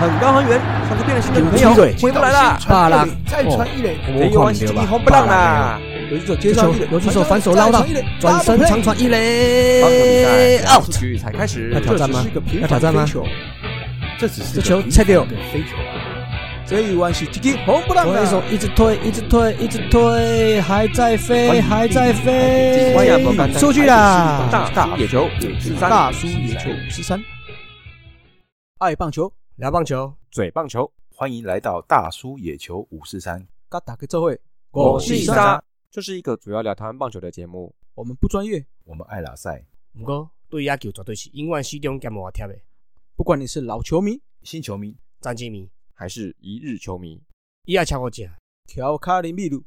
很高很远，像是变了心的女朋友回不来了。巴拉再传一垒，没有关系，你红不让啦。游击手接上一垒，游击手反手捞到，转身长传一垒，out。才开始，要挑战吗？要挑战吗？这只是这球切掉。飞球。这一弯是直接红不让的。手一直推，一直推，一直推，还在飞，还在飞。出去啦！大野球五四三，大叔野球五十三。爱棒球，聊棒球，嘴棒球，欢迎来到大叔野球五四三。嘎打个这会，我是沙，这是一个主要聊台湾棒球的节目。我们不专业，我们爱拉赛。不过对野球绝对是永远始终兼无贴的。不管你是老球迷、新球迷、战绩迷。还是一日球迷，伊也抢我讲，调卡林秘鲁，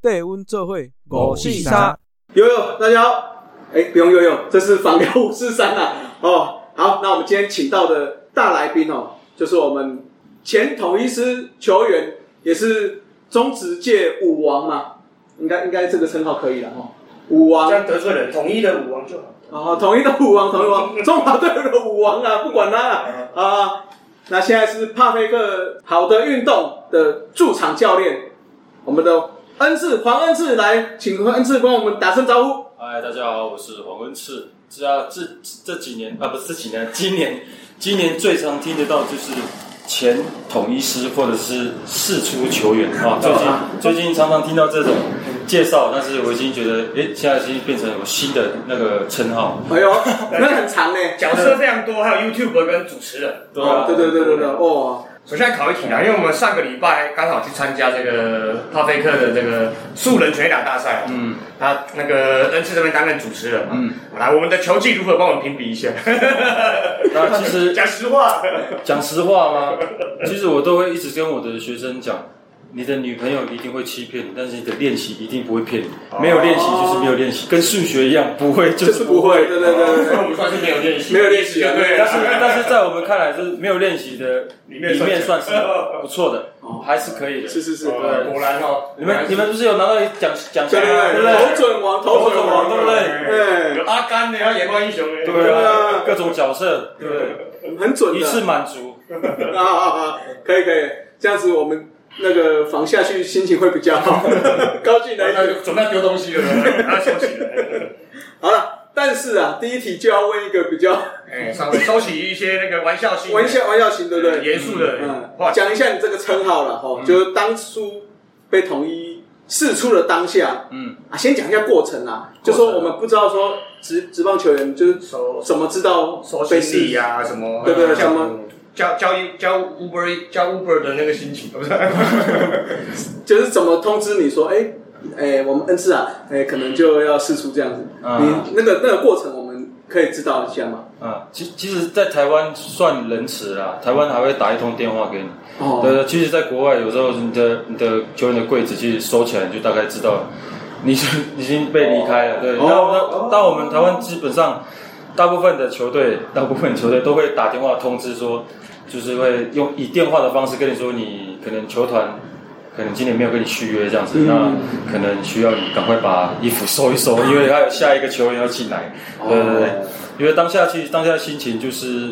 带温做会五四三，悠悠，大家好，哎，不用悠悠，这是访聊五四三啊，哦，好，那我们今天请到的大来宾哦，就是我们前统一师球员，也是中职界武王嘛，应该应该这个称号可以了哦，武王，这样得罪人，统一的武王就好，哦，统一的武王，统一王，中华队的武王啊，不管他啊。那现在是帕菲克好的运动的驻场教练，我们的恩赐黄恩赐来，请恩赐帮我们打声招呼。嗨，大家好，我是黄恩赐。只要这这几年啊，不是这几年，今年今年最常听得到就是前统一师或者是世出球员啊。最近最近常常听到这种。介绍，但是我已经觉得，哎，现在已经变成有新的那个称号。哎呦，那很长呢，角色非常多，还有 YouTube 跟主持人。对对对对对对，哦。首先考一题啦，因为我们上个礼拜刚好去参加这个帕菲克的这个素人拳打大赛。嗯。他那个恩赐这边担任主持人嘛。嗯。来，我们的球技如何？帮我们评比一下。那其实 讲实话，讲实话吗？其实我都会一直跟我的学生讲。你的女朋友一定会欺骗你，但是你的练习一定不会骗你。没有练习就是没有练习，跟数学一样，不会就是 不会。对对对对，我们算是没有练习，没有练习对。但是但是在我们看来，是没有练习的里面算是不错的，还是可以的。是是是，对果然哦。你们你们不是有拿到奖奖项对不对？投准王，投准王，对不对？对。阿甘的，有眼光英雄的，对啊，各种角色，对，很准的，一次满足。啊啊啊！可以可以，这样子我们。那个防下去心情会比较好，高进来，那就准备丢东西了，他收起来。好了，但是啊，第一题就要问一个比较，哎，稍微收起一些那个玩笑性，玩笑玩笑型，对不对？严肃的，嗯，讲一下你这个称号了哈，就是当初被统一试出的当下，嗯。啊，先讲一下过程啊，就说我们不知道说职职棒球员就是怎么知道被试呀，什么，对不对？什么？交交交 Uber 交 Uber 的那个心情，不是？就是怎么通知你说，哎哎，我们恩赐啊，哎，可能就要试出这样子。你那个那个过程，我们可以知道一下吗？啊，其其实，在台湾算仁慈啦，台湾还会打一通电话给你。哦。对，其实，在国外有时候你的你的球员的柜子其实收起来，就大概知道你已经被离开了。对。那那我们台湾基本上大部分的球队，大部分球队都会打电话通知说。就是会用以电话的方式跟你说，你可能球团可能今年没有跟你续约这样子，那可能需要你赶快把衣服收一收，因为还有下一个球员要进来。对对对，因为当下其实当下心情就是，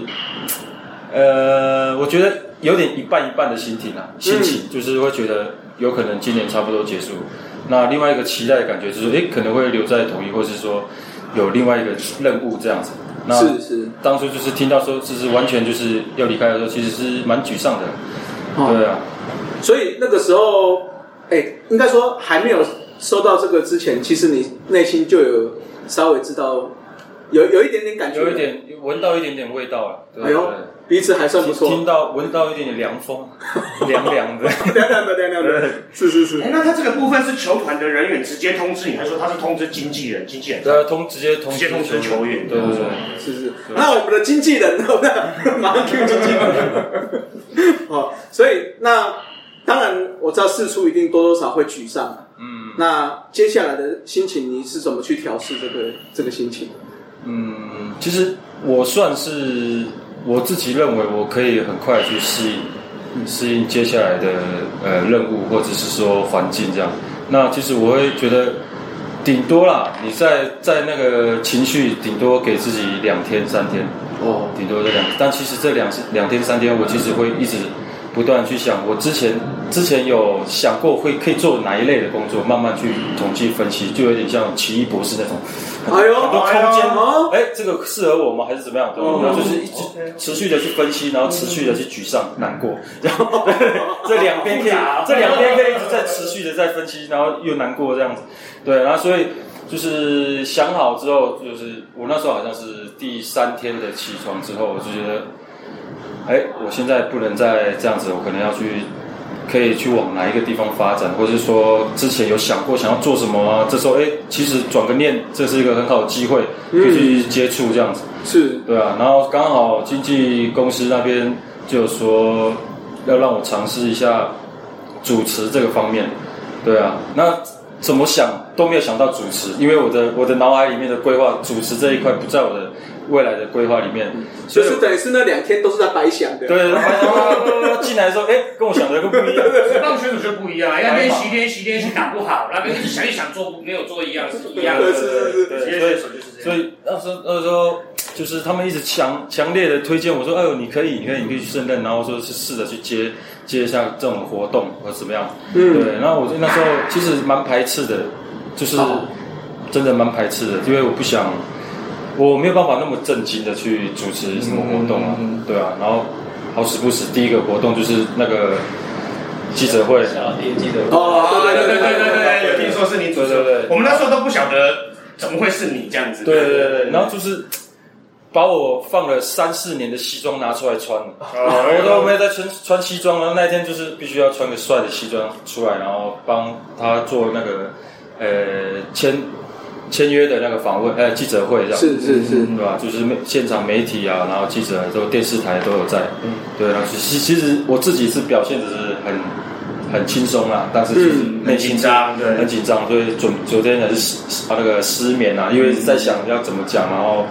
呃，我觉得有点一半一半的心情啊，心情就是会觉得有可能今年差不多结束。那另外一个期待的感觉就是，哎，可能会留在统一，或是说有另外一个任务这样子。是是，当初就是听到说，就是完全就是要离开的时候，其实是蛮沮丧的。对啊，所以那个时候，哎，应该说还没有收到这个之前，其实你内心就有稍微知道，有有一点点感觉，有一点闻到一点点味道了。哎呦。彼此还算不错，听到闻到一点点凉风，凉凉的，凉凉的，凉凉的，是是是。哎，那他这个部分是球团的人员直接通知你，还是说他是通知经纪人？经纪人对，通直接通直接通知球员，对对对，是是。那我们的经纪人呢？马上 Q 经纪人。哦，所以那当然我知道四处一定多多少会沮丧。嗯，那接下来的心情你是怎么去调试这个这个心情？嗯，其实我算是。我自己认为我可以很快去适应，适应接下来的呃任务或者是说环境这样。那其实我会觉得，顶多啦，你在在那个情绪顶多给自己两天三天，哦，顶多这两，但其实这两两天三天，我其实会一直不断去想，我之前之前有想过会可以做哪一类的工作，慢慢去统计分析，就有点像奇异博士那种，哎呦，很多空间哦，哎，这个适合我吗？还是怎么样？然后就是一直持续的去分析，然后持续的去沮丧、难过，然 后这两边可以，这两边可以一直在持续的在分析，然后又难过这样子，对，然后所以就是想好之后，就是我那时候好像是第三天的起床之后，我就觉得，哎，我现在不能再这样子，我可能要去。可以去往哪一个地方发展，或者是说之前有想过想要做什么啊？这时候哎，其实转个念，这是一个很好的机会，可以去接触这样子。是，对啊。然后刚好经纪公司那边就说要让我尝试一下主持这个方面。对啊，那怎么想都没有想到主持，因为我的我的脑海里面的规划，主持这一块不在我的。未来的规划里面，就是等于是那两天都是在白想的。对，进来的时候，哎，跟我想的跟不一样。职棒选手就不一样，那边习练习练习打不好，那跟想一想做没有做一样是一样的。是是是，所以所以那时候那时候就是他们一直强强烈的推荐我说，哎呦，你可以，你可以，你可以去胜任，然后说是试着去接接一下这种活动或者怎么样。嗯，对。然后我那时候其实蛮排斥的，就是真的蛮排斥的，因为我不想。我没有办法那么震惊的去主持什么活动啊，对啊，然后好死不死，第一个活动就是那个记者会，记者哦，对对对对对对，有听说是你主持，我们那时候都不晓得怎么会是你这样子，对对对，然后就是把我放了三四年的西装拿出来穿。了，我都没有在穿穿西装了，那天就是必须要穿个帅的西装出来，然后帮他做那个呃签。签约的那个访问，呃，记者会这样，是是是，对吧？就是现场媒体啊，然后记者都电视台都有在，嗯，对啊。其其实我自己是表现的是很很轻松啦，但是就是内心张，对，很紧张，所以昨昨天还是啊那个失眠啊，因为在想要怎么讲，然后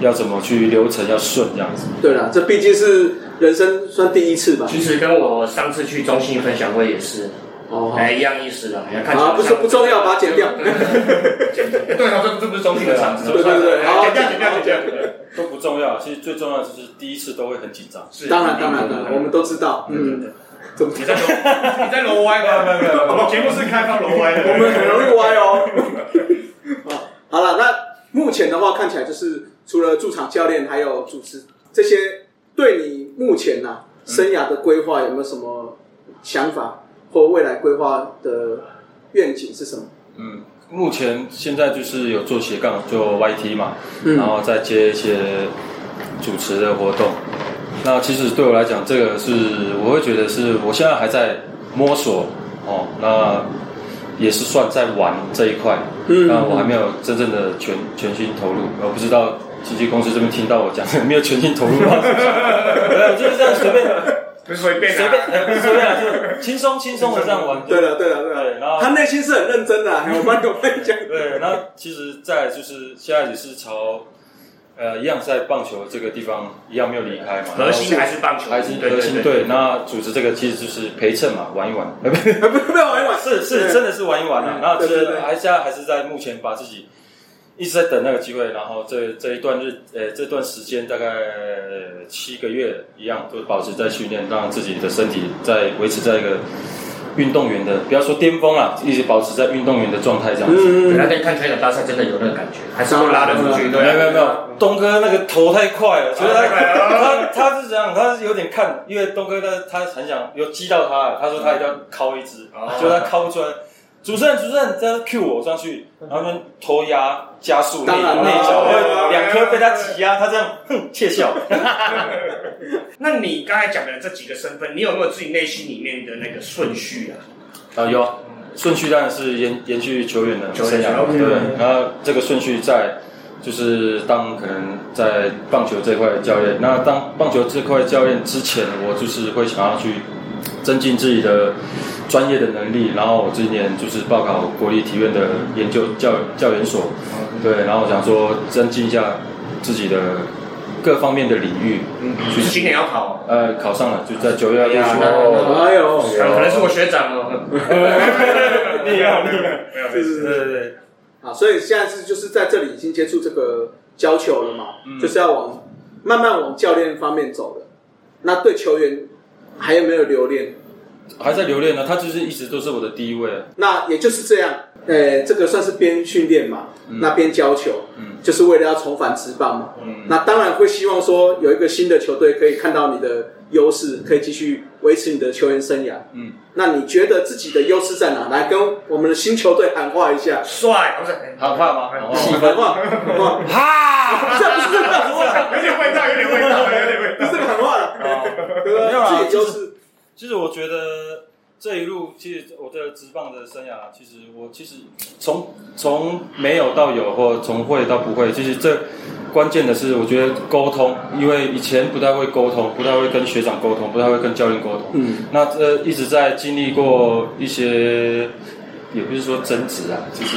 要怎么去流程要顺这样子。对了，这毕竟是人生算第一次吧。其实跟我上次去中心分享会也是。哦，哎，一样意思的，看啊，不是不重要，把它剪掉。对啊，这这不是中心的场子，对对对，好，剪掉，剪掉，剪掉，都不重要。其实最重要的就是第一次都会很紧张。是，当然当然的，我们都知道。嗯，怎么你在楼你在楼歪吗？没有没有，我们节目是开放楼歪的，我们很容易歪哦。好了，那目前的话看起来就是除了驻场教练还有主持这些，对你目前呐生涯的规划有没有什么想法？或未来规划的愿景是什么？嗯，目前现在就是有做斜杠，做 YT 嘛，然后再接一些主持的活动。那其实对我来讲，这个是我会觉得是我现在还在摸索哦，那也是算在玩这一块。嗯，那我还没有真正的全全心投入，我不知道经纪公司这边听到我讲没有全心投入吗？没有，就是这样随便。随便，随便，随便，就轻松轻松的这样玩。对了，对了，对了。然后他内心是很认真的，我帮我跟你讲。对，那其实，在就是现在也是朝呃一样在棒球这个地方一样没有离开嘛。核心还是棒球，还是核心对。那组织这个其实就是陪衬嘛，玩一玩。不不不要玩一玩，是是真的是玩一玩啊。然后其实还现在还是在目前把自己。一直在等那个机会，然后这这一段日，呃，这段时间大概七个月一样，都保持在训练，让自己的身体在维持在一个运动员的，不要说巅峰了，一直保持在运动员的状态这样子。嗯那天看全场大赛真的有那个感觉，还是会拉得出去。没有没有没有，东哥那个头太快了，所以他他他是这样，他是有点看，因为东哥他他很想有击到他，他说他一定要敲一支，就他敲不出来。主持人，主持人，在 Q 我上去，然后们头压加速内内角，两颗被他挤压，他这样哼窃笑。那你刚才讲的这几个身份，你有没有自己内心里面的那个顺序啊？啊，有顺序当然是延延续球员的生涯，对。然后这个顺序在就是当可能在棒球这块教练，那当棒球这块教练之前，我就是会想要去增进自己的。专业的能力，然后我今年就是报考国立体院的研究教教研所，对，然后我想说增进一下自己的各方面的领域。嗯，是今年要考？呃，考上了，就在九月要入学。哎呦，可能是我学长哦。厉害厉害，没有，对对对对。啊，所以现在是就是在这里已经接触这个教球了嘛，就是要往慢慢往教练方面走了。那对球员还有没有留恋？还在留恋呢，他就是一直都是我的第一位。那也就是这样，呃，这个算是边训练嘛，那边教球，嗯，就是为了要重返职棒嘛，嗯，那当然会希望说有一个新的球队可以看到你的优势，可以继续维持你的球员生涯，嗯，那你觉得自己的优势在哪？来跟我们的新球队喊话一下，帅，不是喊话吗？喊话，喊话，哈，不是不是喊话，有点味道，有点味道，有点味道，不是喊话了，没有啦，优势。其实我觉得这一路，其实我的职棒的生涯，其实我其实从从没有到有，或从会到不会，其实这关键的是，我觉得沟通，因为以前不太会沟通，不太会跟学长沟通，不太会跟教练沟通。嗯，那这一直在经历过一些。也不是说争执啊，就是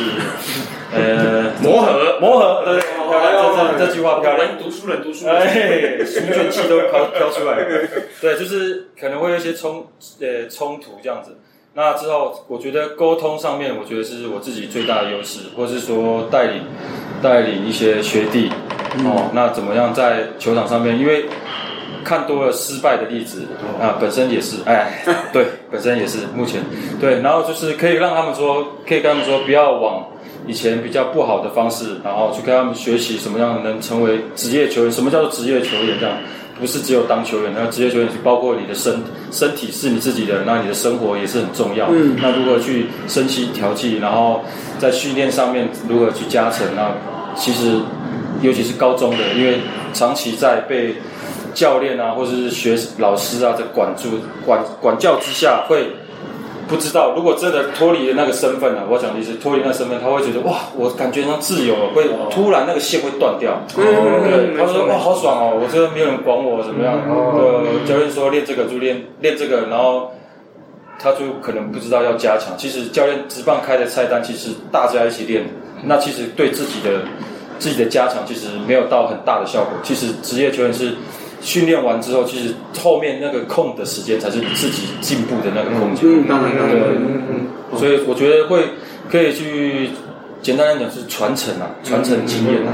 呃磨合磨合，对对，这这这句话漂亮。读书人读书，哎，书卷气都飘飘出来。对，就是可能会有一些冲呃冲突这样子。那之后，我觉得沟通上面，我觉得是我自己最大的优势，或是说带领带领一些学弟哦，那怎么样在球场上面，因为。看多了失败的例子啊，本身也是，哎，对，本身也是目前对，然后就是可以让他们说，可以跟他们说，不要往以前比较不好的方式，然后去跟他们学习什么样能成为职业球员，什么叫做职业球员？这样不是只有当球员，那职业球员是包括你的身身体是你自己的，那你的生活也是很重要。嗯，那如何去身心调剂，然后在训练上面如何去加成？那其实尤其是高中的，因为长期在被教练啊，或者是学老师啊，在管住管管教之下，会不知道。如果真的脱离了那个身份呢？我讲的意思，脱离那个身份，他会觉得哇，我感觉到自由了，会突然那个线会断掉。对，他说哇，好爽哦，我这个没有人管我怎么样？呃，教练说练这个就练练这个，然后他就可能不知道要加强。其实教练直棒开的菜单，其实大家一起练，那其实对自己的自己的加强，其实没有到很大的效果。其实职业球员是。训练完之后，其实后面那个空的时间才是自己进步的那个空间。嗯，当然，当然。所以我觉得会可以去简单来讲是传承啊，传承经验啊，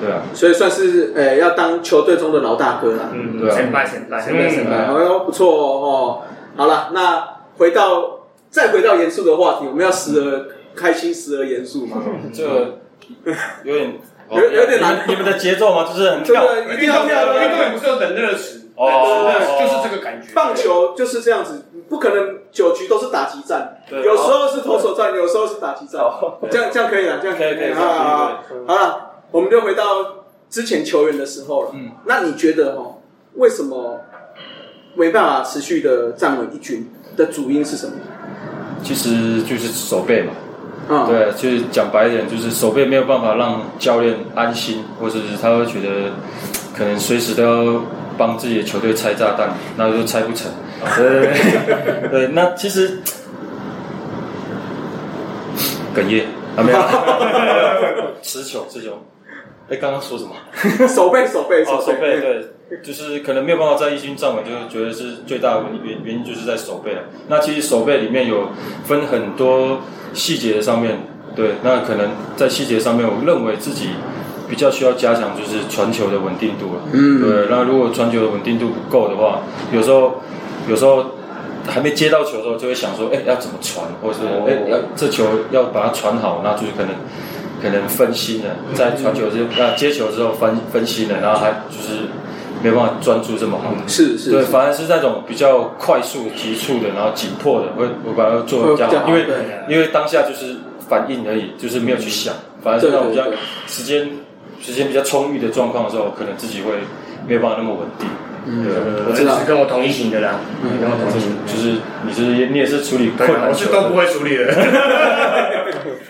对啊。所以算是呃要当球队中的老大哥了。嗯，对啊。先拜先拜先拜先拜。哎呦，不错哦。好了，那回到再回到严肃的话题，我们要时而开心，时而严肃嘛。这个有点。有有点难，你们的节奏吗？就是很跳，一定要跳，因为不是要冷热词哦，就是这个感觉。棒球就是这样子，不可能九局都是打击战，有时候是投手战，有时候是打击战。这样这样可以了，这样可以可以。好，好了，我们就回到之前球员的时候了。嗯，那你觉得哈，为什么没办法持续的站稳一军的主因是什么？其实就是手背嘛。对，就是讲白一点，就是手背没有办法让教练安心，或者是他会觉得可能随时都要帮自己的球队拆炸弹，那就拆不成。对 对，那其实哽咽啊没有，持 球持球。哎，刚刚说什么？手背手背手背对，就是可能没有办法在一军站稳，就是觉得是最大的原原因就是在手背了。那其实手背里面有分很多。细节上面，对，那可能在细节上面，我认为自己比较需要加强，就是传球的稳定度了。嗯，对，那如果传球的稳定度不够的话，有时候，有时候还没接到球的时候，就会想说，哎，要怎么传，或者是哎，要这球要把它传好，那就是可能可能分心了，在传球之啊接球之后分分心了，然后还就是。没办法专注这么好，是是，对，反而是那种比较快速、急促的，然后紧迫的，会我把它做比较好，因为因为当下就是反应而已，就是没有去想，反而是那种比较时间时间比较充裕的状况的时候，可能自己会没有办法那么稳定。嗯，我知道，是跟我同一型的啦，跟我同一型，就是你是你也是处理困难，我是都不会处理的。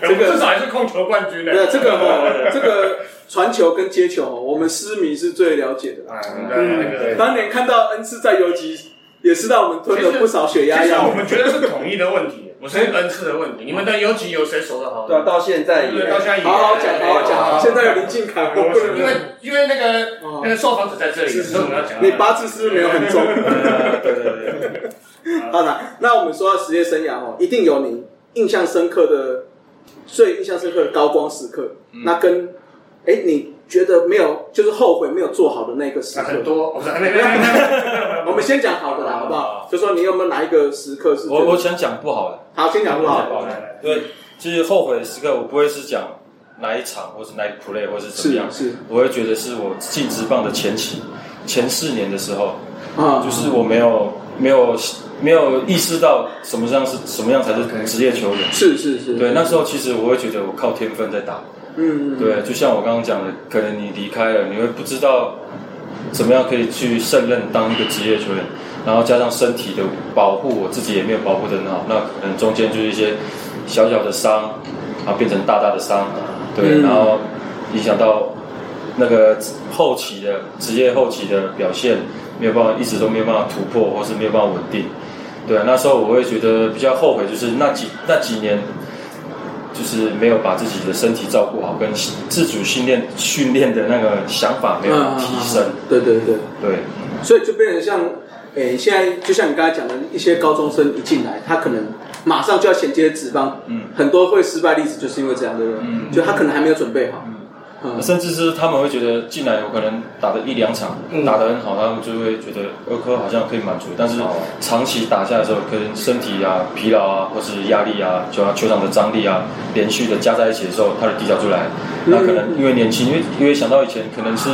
这个至少还是控球冠军的。对，这个哈，这个传球跟接球，我们私迷是最了解的。嗯，当年看到恩赐在游击，也是让我们吞了不少血压药。我们觉得是统一的问题，不是恩赐的问题。你们的游击有谁守得好？对，到现在也到现在也好好讲，好好讲。现在有林敬凯，因为因为那个那个受访者在这里，所以我们要讲。你八字是不是没有很重？对对对。好的，那我们说到职业生涯哦，一定有你印象深刻的。最印象深刻的高光时刻，那跟哎，你觉得没有，就是后悔没有做好的那个时刻？很多，我们 先讲好的啦，好不好？就说你有没有哪一个时刻是？我我想讲不好的。好，先讲不好的。对，其实后悔的时刻，我不会是讲哪一场，或是哪一 play，或是怎么样。是，我会觉得是我进职棒的前期，前四年的时候，啊，就是我没有没有没有意识到什么样是什么样才是职业球员。是是是。对，那时候其实我会觉得我靠天分在打。嗯，对，就像我刚刚讲的，可能你离开了，你会不知道怎么样可以去胜任当一个职业球员，然后加上身体的保护，我自己也没有保护的很好，那可能中间就是一些小小的伤，然后变成大大的伤，对，然后影响到那个后期的职业后期的表现，没有办法一直都没有办法突破，或是没有办法稳定，对，那时候我会觉得比较后悔，就是那几那几年。就是没有把自己的身体照顾好，跟自主训练训练的那个想法没有提升。对对对。对，所以就变成像，诶，现在就像你刚才讲的一些高中生一进来，他可能马上就要衔接脂肪，嗯，很多会失败例子就是因为这样的，嗯，就他可能还没有准备好。甚至是他们会觉得进来有可能打的一两场打得很好，他们就会觉得二科好像可以满足，但是长期打下的时候，可能身体啊疲劳啊，或是压力啊，就球场的张力啊，连续的加在一起的时候，他的底角就来。那可能因为年轻，因为因为想到以前可能是。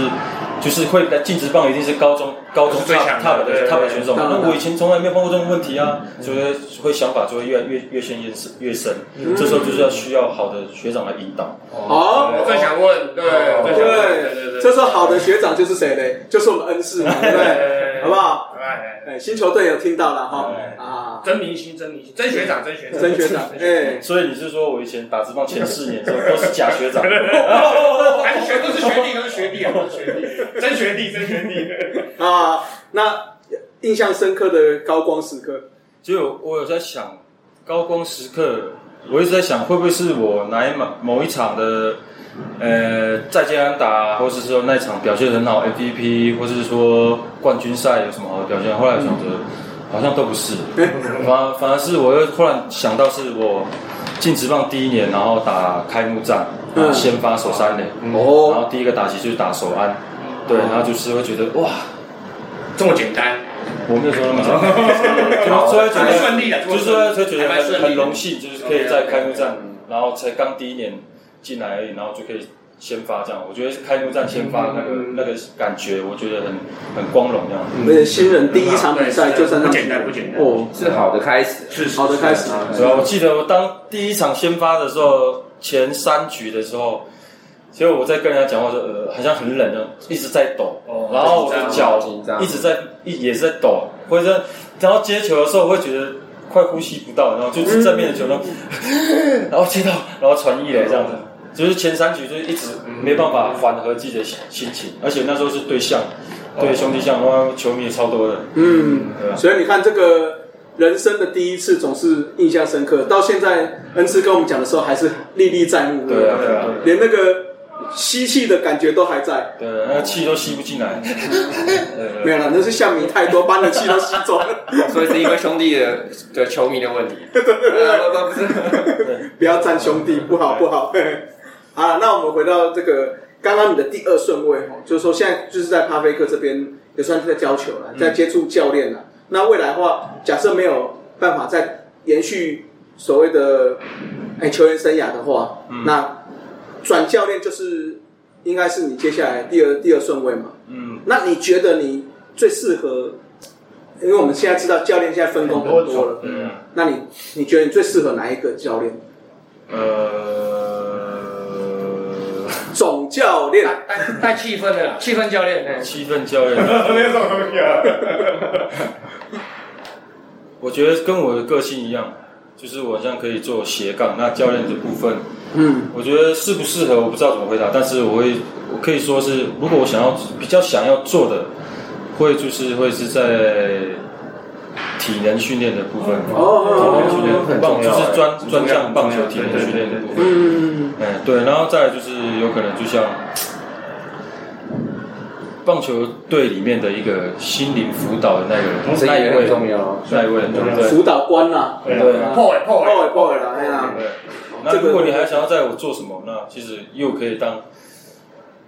就是会来进职棒，一定是高中高中 top top 的 top 的选手。那我以前从来没有碰过这种问题啊，所以会想法就会越越越陷越深越深。这时候就是要需要好的学长来引导。哦，我正想问，对对对对，这时候好的学长就是谁呢？就是我们恩师，对不对？好不好？哎，新球队有听到了哈。啊，真明星，真明星，真学长，真学长，真学长。哎，所以你是说我以前打职棒前四年都都是假学长？还是学都是学弟，都是学弟啊，学弟，真学弟，真学弟。啊。那印象深刻的高光时刻，就我有在想，高光时刻，我一直在想，会不会是我哪一某某一场的。呃，在建安打，或是说那场表现很好，MVP，或者是说冠军赛有什么好的表现？后来想着，好像都不是，反反而是我又突然想到，是我进职棒第一年，然后打开幕战，先发守三垒，哦，然后第一个打击就是打守安，对，然后就是会觉得哇，这么简单，我没有说那么 简单，就说觉得顺利的，就是说就觉得很很荣幸，就是可以在开幕战，然后才刚第一年。进来而已，然后就可以先发这样。我觉得开幕战先发那个那个感觉，我觉得很很光荣这样。而且新人第一场比赛就不简单不简单哦，是好的开始，是好的开始。主要我记得我当第一场先发的时候，前三局的时候，其实我在跟人家讲话说，呃，好像很冷的，一直在抖，然后我的脚一直在一也是在抖，或者然后接球的时候会觉得快呼吸不到，然后就是正面的球都，然后接到然后传一垒这样子。就是前三局就是一直没办法缓和自己的心情，而且那时候是对象，对兄弟象，哇，球迷也超多的。嗯，所以你看这个人生的第一次总是印象深刻，到现在恩师跟我们讲的时候还是历历在目。对啊，对啊，连那个吸气的感觉都还在。对，那气都吸不进来。没有了，那是象迷太多，把你气都吸走了。所以是一个兄弟的的球迷的问题。不要占兄弟，不好不好。好，那我们回到这个刚刚你的第二顺位哈，就是说现在就是在帕菲克这边也算是在教球了，在接触教练了。那未来的话，假设没有办法再延续所谓的哎球员生涯的话，那转教练就是应该是你接下来第二第二顺位嘛。嗯。那你觉得你最适合？因为我们现在知道教练现在分工很多了，嗯。那你你觉得你最适合哪一个教练？呃。总教练带带气氛的 气氛教练，气氛教练，没有什么东西啊。我觉得跟我的个性一样，就是我好像可以做斜杠。那教练的部分，嗯，我觉得适不适合我不知道怎么回答，但是我会，我可以说是，如果我想要比较想要做的，会就是会是在。体能训练的部分，哦体能训练棒就是专专项棒球体能训练的部分。嗯，哎，对，然后再就是有可能就像棒球队里面的一个心灵辅导的那个人，那一位重要，那一位重要，辅导官呐，对，破位破位破位了，哎呀，那如果你还想要在我做什么，那其实又可以当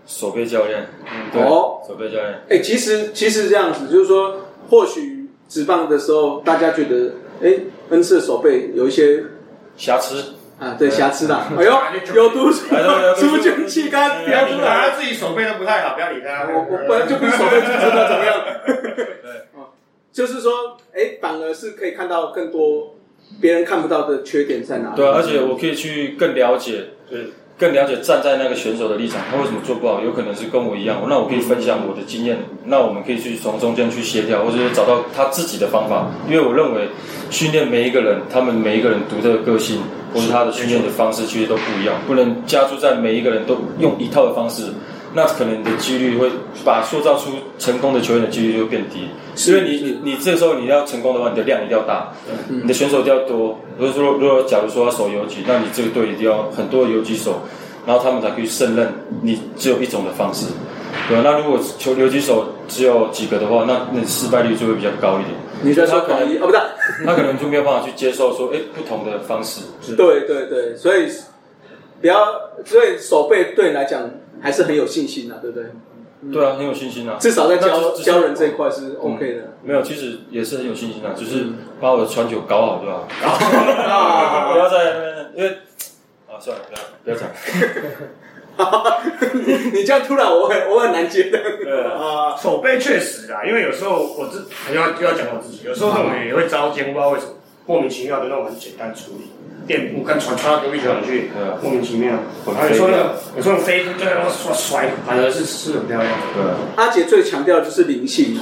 手背教练，嗯，对，哦。手背教练，哎、其实其实这样子，就是说，或许职棒的时候，大家觉得，哎、恩赐的手背有一些瑕疵，啊，对瑕疵的。哎呦，有毒素 来来来出菌气干，不要出来。他自己手背都不太好，不要理他。我我本来就不是手背组织的，怎么样？哦就是说，哎、反而是可以看到更多别人看不到的缺点在哪里。对啊，而且我可以去更了解，对，更了解站在那个选手的立场，他为什么做不好，有可能是跟我一样，那我可以分享我的经验，那我们可以去从中间去协调，或者是找到他自己的方法，因为我认为训练每一个人，他们每一个人独特的个性，或是他的训练的方式其实都不一样，不能加注在每一个人都用一套的方式。那可能你的几率会把塑造出成功的球员的几率就会变低，因为你你你这时候你要成功的话，你的量一定要大，你的选手一定要多。如果说如果假如说要守游击，那你这个队一定要很多的游击手，然后他们才可以胜任你只有一种的方式。对吧？那如果球游击手只有几个的话，那那失败率就会比较高一点。你在说他可能统一哦，不是？他可能就没有办法去接受说，哎，不同的方式。对对对，所以不要，所以守备对你来讲还是很有信心的，对不对？对啊，很有信心啊。至少在教教人这一块是 OK 的。没有，其实也是很有信心啊，就是把我的传球搞好就好。啊 不要在那边，因为啊，算了，不要不要讲。你这样突然我很我很难接的对啊。手背确实啦，因为有时候我自要就要讲我自己，有时候那种也会招奸，不知道为什么莫名其妙的那种很简单处理。垫步跟传传到隔壁球场去莫名其妙。很然后有时候那个有时候飞就在那甩甩，反而是是很漂亮。对啊，阿姐最强调的就是灵性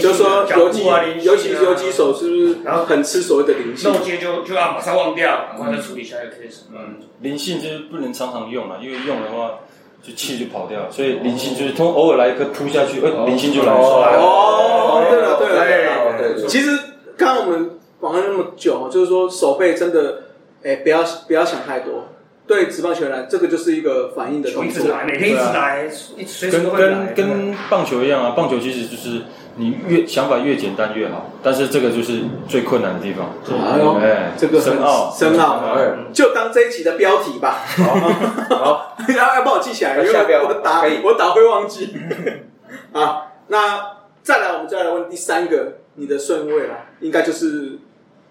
就是说脚游击尤其是游击手是不是然后很吃所谓的灵性漏？接就就要马上忘掉，赶快再处理下一个 case。嗯，灵性就是不能常常用了，因为用的话就气就跑掉，所以灵性就是通偶尔来一颗扑下去，哎，灵性就来了。哦，对了对了对了，对对其实刚刚我们玩了那么久，就是说手背真的，哎，不要不要想太多。对职棒球员来，这个就是一个反应的动作。球一直来，每天一直来，一随时跟都会来。跟跟棒球一样啊，棒球其实就是你越想法越简单越好，但是这个就是最困难的地方。哎呦哎，这个很深奥，深奥哎就当这一集的标题吧。好，要要帮我记起来，因为下我打我打会忘记。好，那再来，我们再来问第三个，你的顺位啦，应该就是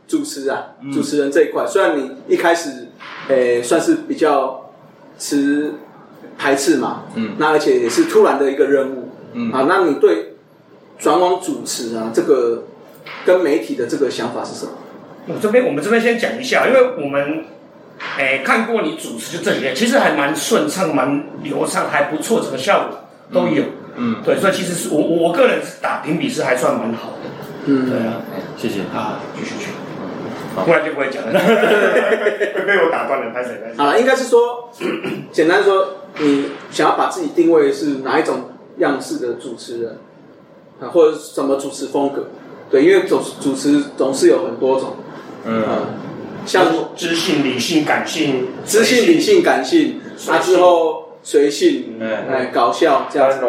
主持啊，嗯主持人这一块。虽然你一开始，诶、算是比较持排斥嘛，嗯那而且也是突然的一个任务，嗯啊，那你对转往主持啊，这个跟媒体的这个想法是什么？我这边我们这边先讲一下，因为我们诶、看过你主持就这几天，其实还蛮顺畅、蛮流畅，还不错，整个效果都有。嗯，对，所以其实是我我我个人是打评比是还算蛮好的。嗯，对啊，谢谢。啊，继续去。不然就不会讲了，会被我打断了，拍谁拍谁。好了，应该是说，简单说，你想要把自己定位是哪一种样式的主持人啊，或者是什么主持风格？对，因为主主持总是有很多种，嗯，啊，像知性、理性、感性、知性、理性、感性，啊之后随性，哎哎，搞笑这样子，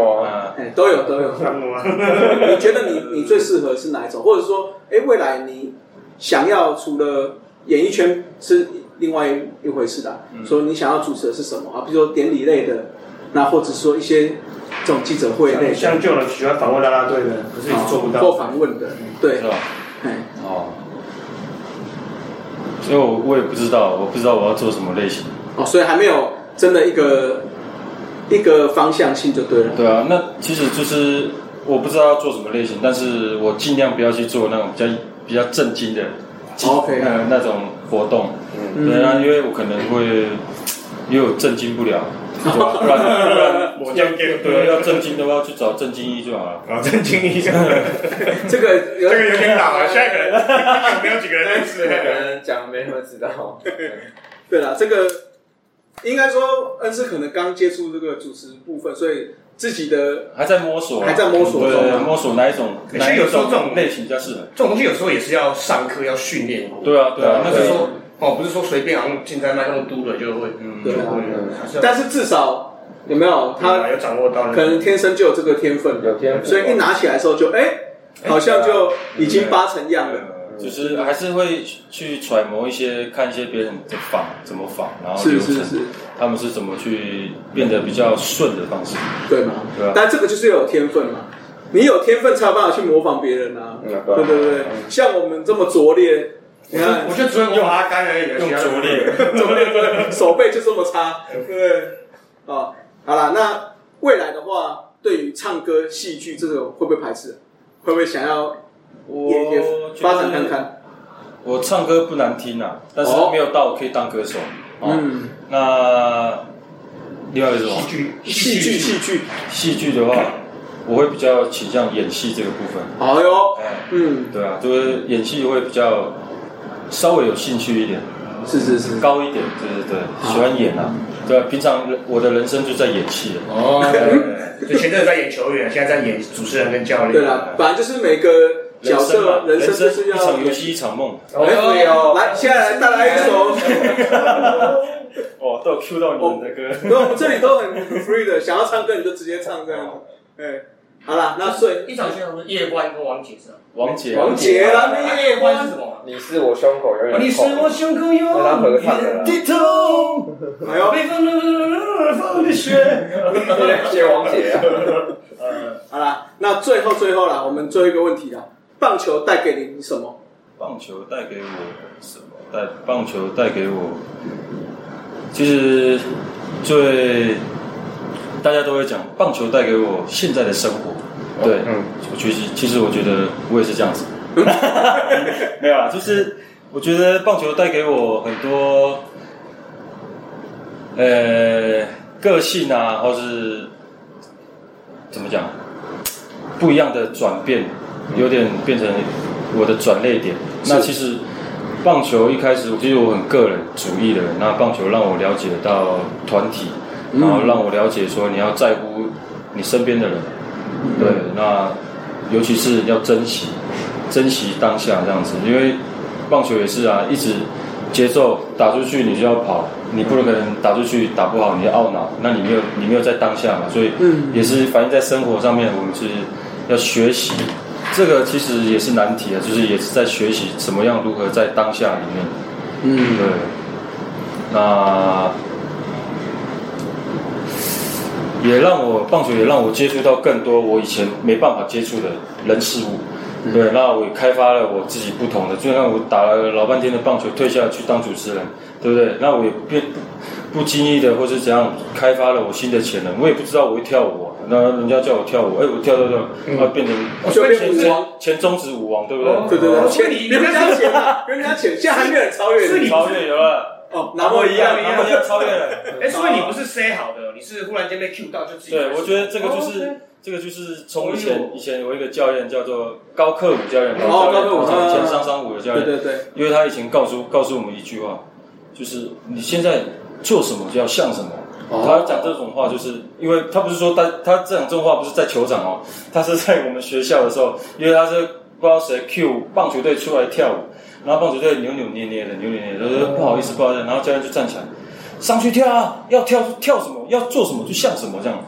哎，都有都有。你觉得你你最适合是哪一种？或者说，哎，未来你想要除了演艺圈是另外一回事的，说你想要主持的是什么啊？比如说典礼类的，那或者说一些这种记者会类的，像旧人喜欢访问啦啦队的，可是一直做不到做。访问的，对是，吧？哎，哦，所以我我也不知道，我不知道我要做什么类型。哦，所以还没有真的一个一个方向性就对了。对啊，那其实就是我不知道要做什么类型，但是我尽量不要去做那种比较比较震惊的 OK 呃那种活动。嗯对啊，因为我可能会因为我震惊不了，对吧不然 不然我这样给对要震惊的话，去找郑经一就好了。搞真经一下，这个有这个有点老了，现在可能没有几个人认识。可能讲没什么知道。对了，这个应该说恩师可能刚接触这个主持部分，所以自己的还在摸索啊，还在摸索中啊。对对，摸索哪一种其实有时候这种类型比较适合。这种东西有时候也是要上课，要训练。对啊，对啊，那个不是说哦，不是说随便好像现在麦克风嘟了就会，嗯，对啊就会，还是要但是至少有没有他有掌握到可能天生就有这个天分，有天赋所以一拿起来的时候就哎、好像就已经八成样了。就是还是会去揣摩一些，看一些别人的仿怎么仿，然后流程，是是是，他们是怎么去变得比较顺的方式。对嘛？对啊但这个就是要有天分嘛，你有天分才有办法去模仿别人啊，嗯对对对，像我们这么拙劣，你 看我就只会模仿他干而已，用拙劣，拙劣，手背就这么差，对不对？哦，好了，那未来的话，对于唱歌、戏剧这种会不会排斥？会不会想要也也我发展看看？我唱歌不难听啊，但是哦没有到可以当歌手。哦，嗯，那另外一个是什么？剧戏剧戏剧，戏剧的话，我会比较倾向演戏这个部分。好哟，哎，嗯，对啊，就是演戏会比较稍微有兴趣一点，是是是，高一点，对对对，喜欢演啊。对啊，平常我的人生就在演戏了。哦，就前阵子在演球员，现在在演主持人跟教练。对了，反正就是每个角色，人生人就是要一场游戏一场梦。哦哎来，现在来带来一首，哦，都有 Q 到你们的歌。那我们这里都很很 free 的，想要唱歌你就直接唱这样。哎，好了，那所以一场先生叶关跟王杰是吧？王杰，王杰啦，那叶关是什么？你是我胸口永远你是我胸口有那他合唱的痛，哎呦，北方的风的雪。谢王杰啊，好了，那最后最后了，我们最后一个问题啦，棒球带给你什么？棒球带给我什么？带棒球带给我，其实最大家都会讲，棒球带给我现在的生活。对，嗯我其实其实我觉得我也是这样子，没有啦，就是我觉得棒球带给我很多，呃，个性啊，或是怎么讲，不一样的转变，有点变成我的转捩点。那其实棒球一开始，其实我很个人主义的人，那棒球让我了解到团体，然后让我了解说你要在乎你身边的人，对，那尤其是要珍惜，珍惜当下这样子，因为棒球也是啊，一直节奏打出去你就要跑，你不能可能打出去打不好你就懊恼，那你没有你没有在当下嘛，所以也是反映在生活上面，我们是要学习。这个其实也是难题啊，就是也是在学习怎么样如何在当下里面，嗯，对，那也让我棒球也让我接触到更多我以前没办法接触的人事物。对，那我也开发了我自己不同的，就像我打了老半天的棒球，退下去当主持人，对不对？那我也变不不经意的或是怎样开发了我新的潜能。我也不知道我会跳舞啊，那人家叫我跳舞，哎，我跳跳跳，然后变成就变前舞王前中指舞王，对不对？对对对，钱所以你别人家钱啊，别人家钱，现在还没有人超越你。超越有了，哦，拿破一样，一样拿破一样超越了。哎，所以你不是 say 好的，你是忽然间被 Q 到就自己。对，我觉得这个就是、哦这个就是从以前以前有一个教练叫做高克武教练，哦高克武以前商商舞的教练，对对对，因为他以前告诉告诉我们一句话，就是你现在做什么就要像什么。哦他讲这种话，就是因为他不是说他他这讲这种话不是在球场哦，他是在我们学校的时候，因为他是不知道谁 Q 棒球队出来跳舞，然后棒球队扭扭捏捏的，扭扭捏捏的，说不好意思不好意思，然后教练就站起来，上去跳啊，要跳跳什么，要做什么就像什么这样。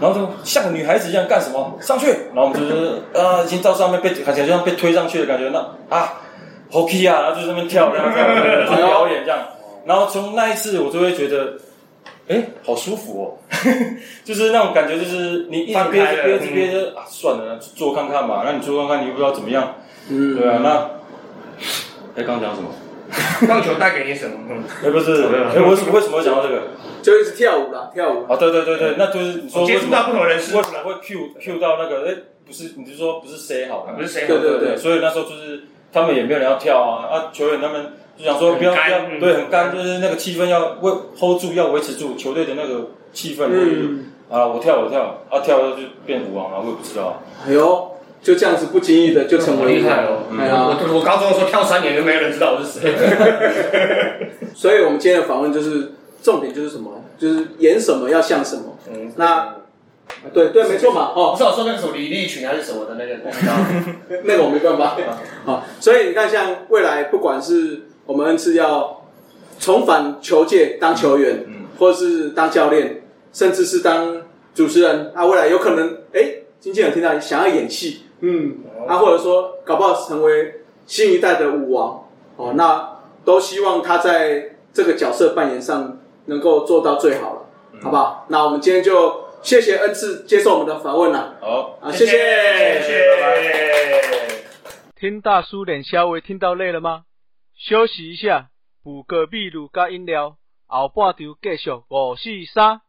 然后就像个女孩子一样干什么上去，然后我们就是啊，已经到上面被看起来就像被推上去的感觉，那啊，hockey 啊，然后就在那边跳，然后这样就表演这样。然后从那一次我就会觉得，哎，好舒服哦，就是那种感觉，就是你一直憋着憋着憋着啊，算了，做看看吧。那你做看看，你又不知道怎么样，嗯，对啊。那哎，刚刚讲什么？棒球带给你什么？嗯哎，不是，哎，我为什么为什么会讲到这个？就一直跳舞啦，跳舞。啊，对对对对，那就是你接触到不同的人事物为什么会 Q Q 到那个？哎，不是，你就说不是 say 好？不是 say 好对对对所以那时候就是他们也没有人要跳啊，啊，球员他们就想说不要不要，很干嗯对，很干，就是那个气氛要维 hold 住，要维持住球队的那个气氛。嗯，啊，我跳我跳，啊跳了就变舞王了，我也不知道。哎呦，就这样子不经意的就成好为厉害了！哎呀，我我高中的时候跳三年都没有人知道我是谁。所以我们今天的访问就是重点就是什么？就是演什么要像什么。嗯，那对对，没错嘛，哦不，是我说那个什么李立群还是什么的那个。那个我没办法。好，所以你看，像未来不管是我们是要重返球界当球员，嗯。或者是当教练，甚至是当主持人，啊，未来有可能，哎，经纪人听到你想要演戏，嗯，啊，或者说搞不好成为新一代的舞王。哦，那都希望他在这个角色扮演上能够做到最好了，好不好？那我们今天就谢谢恩赐接受我们的访问了，好，啊，谢谢，谢谢。听大叔脸稍微听到累了吗？休息一下，补个秘鲁加饮料，后半场继续五四三。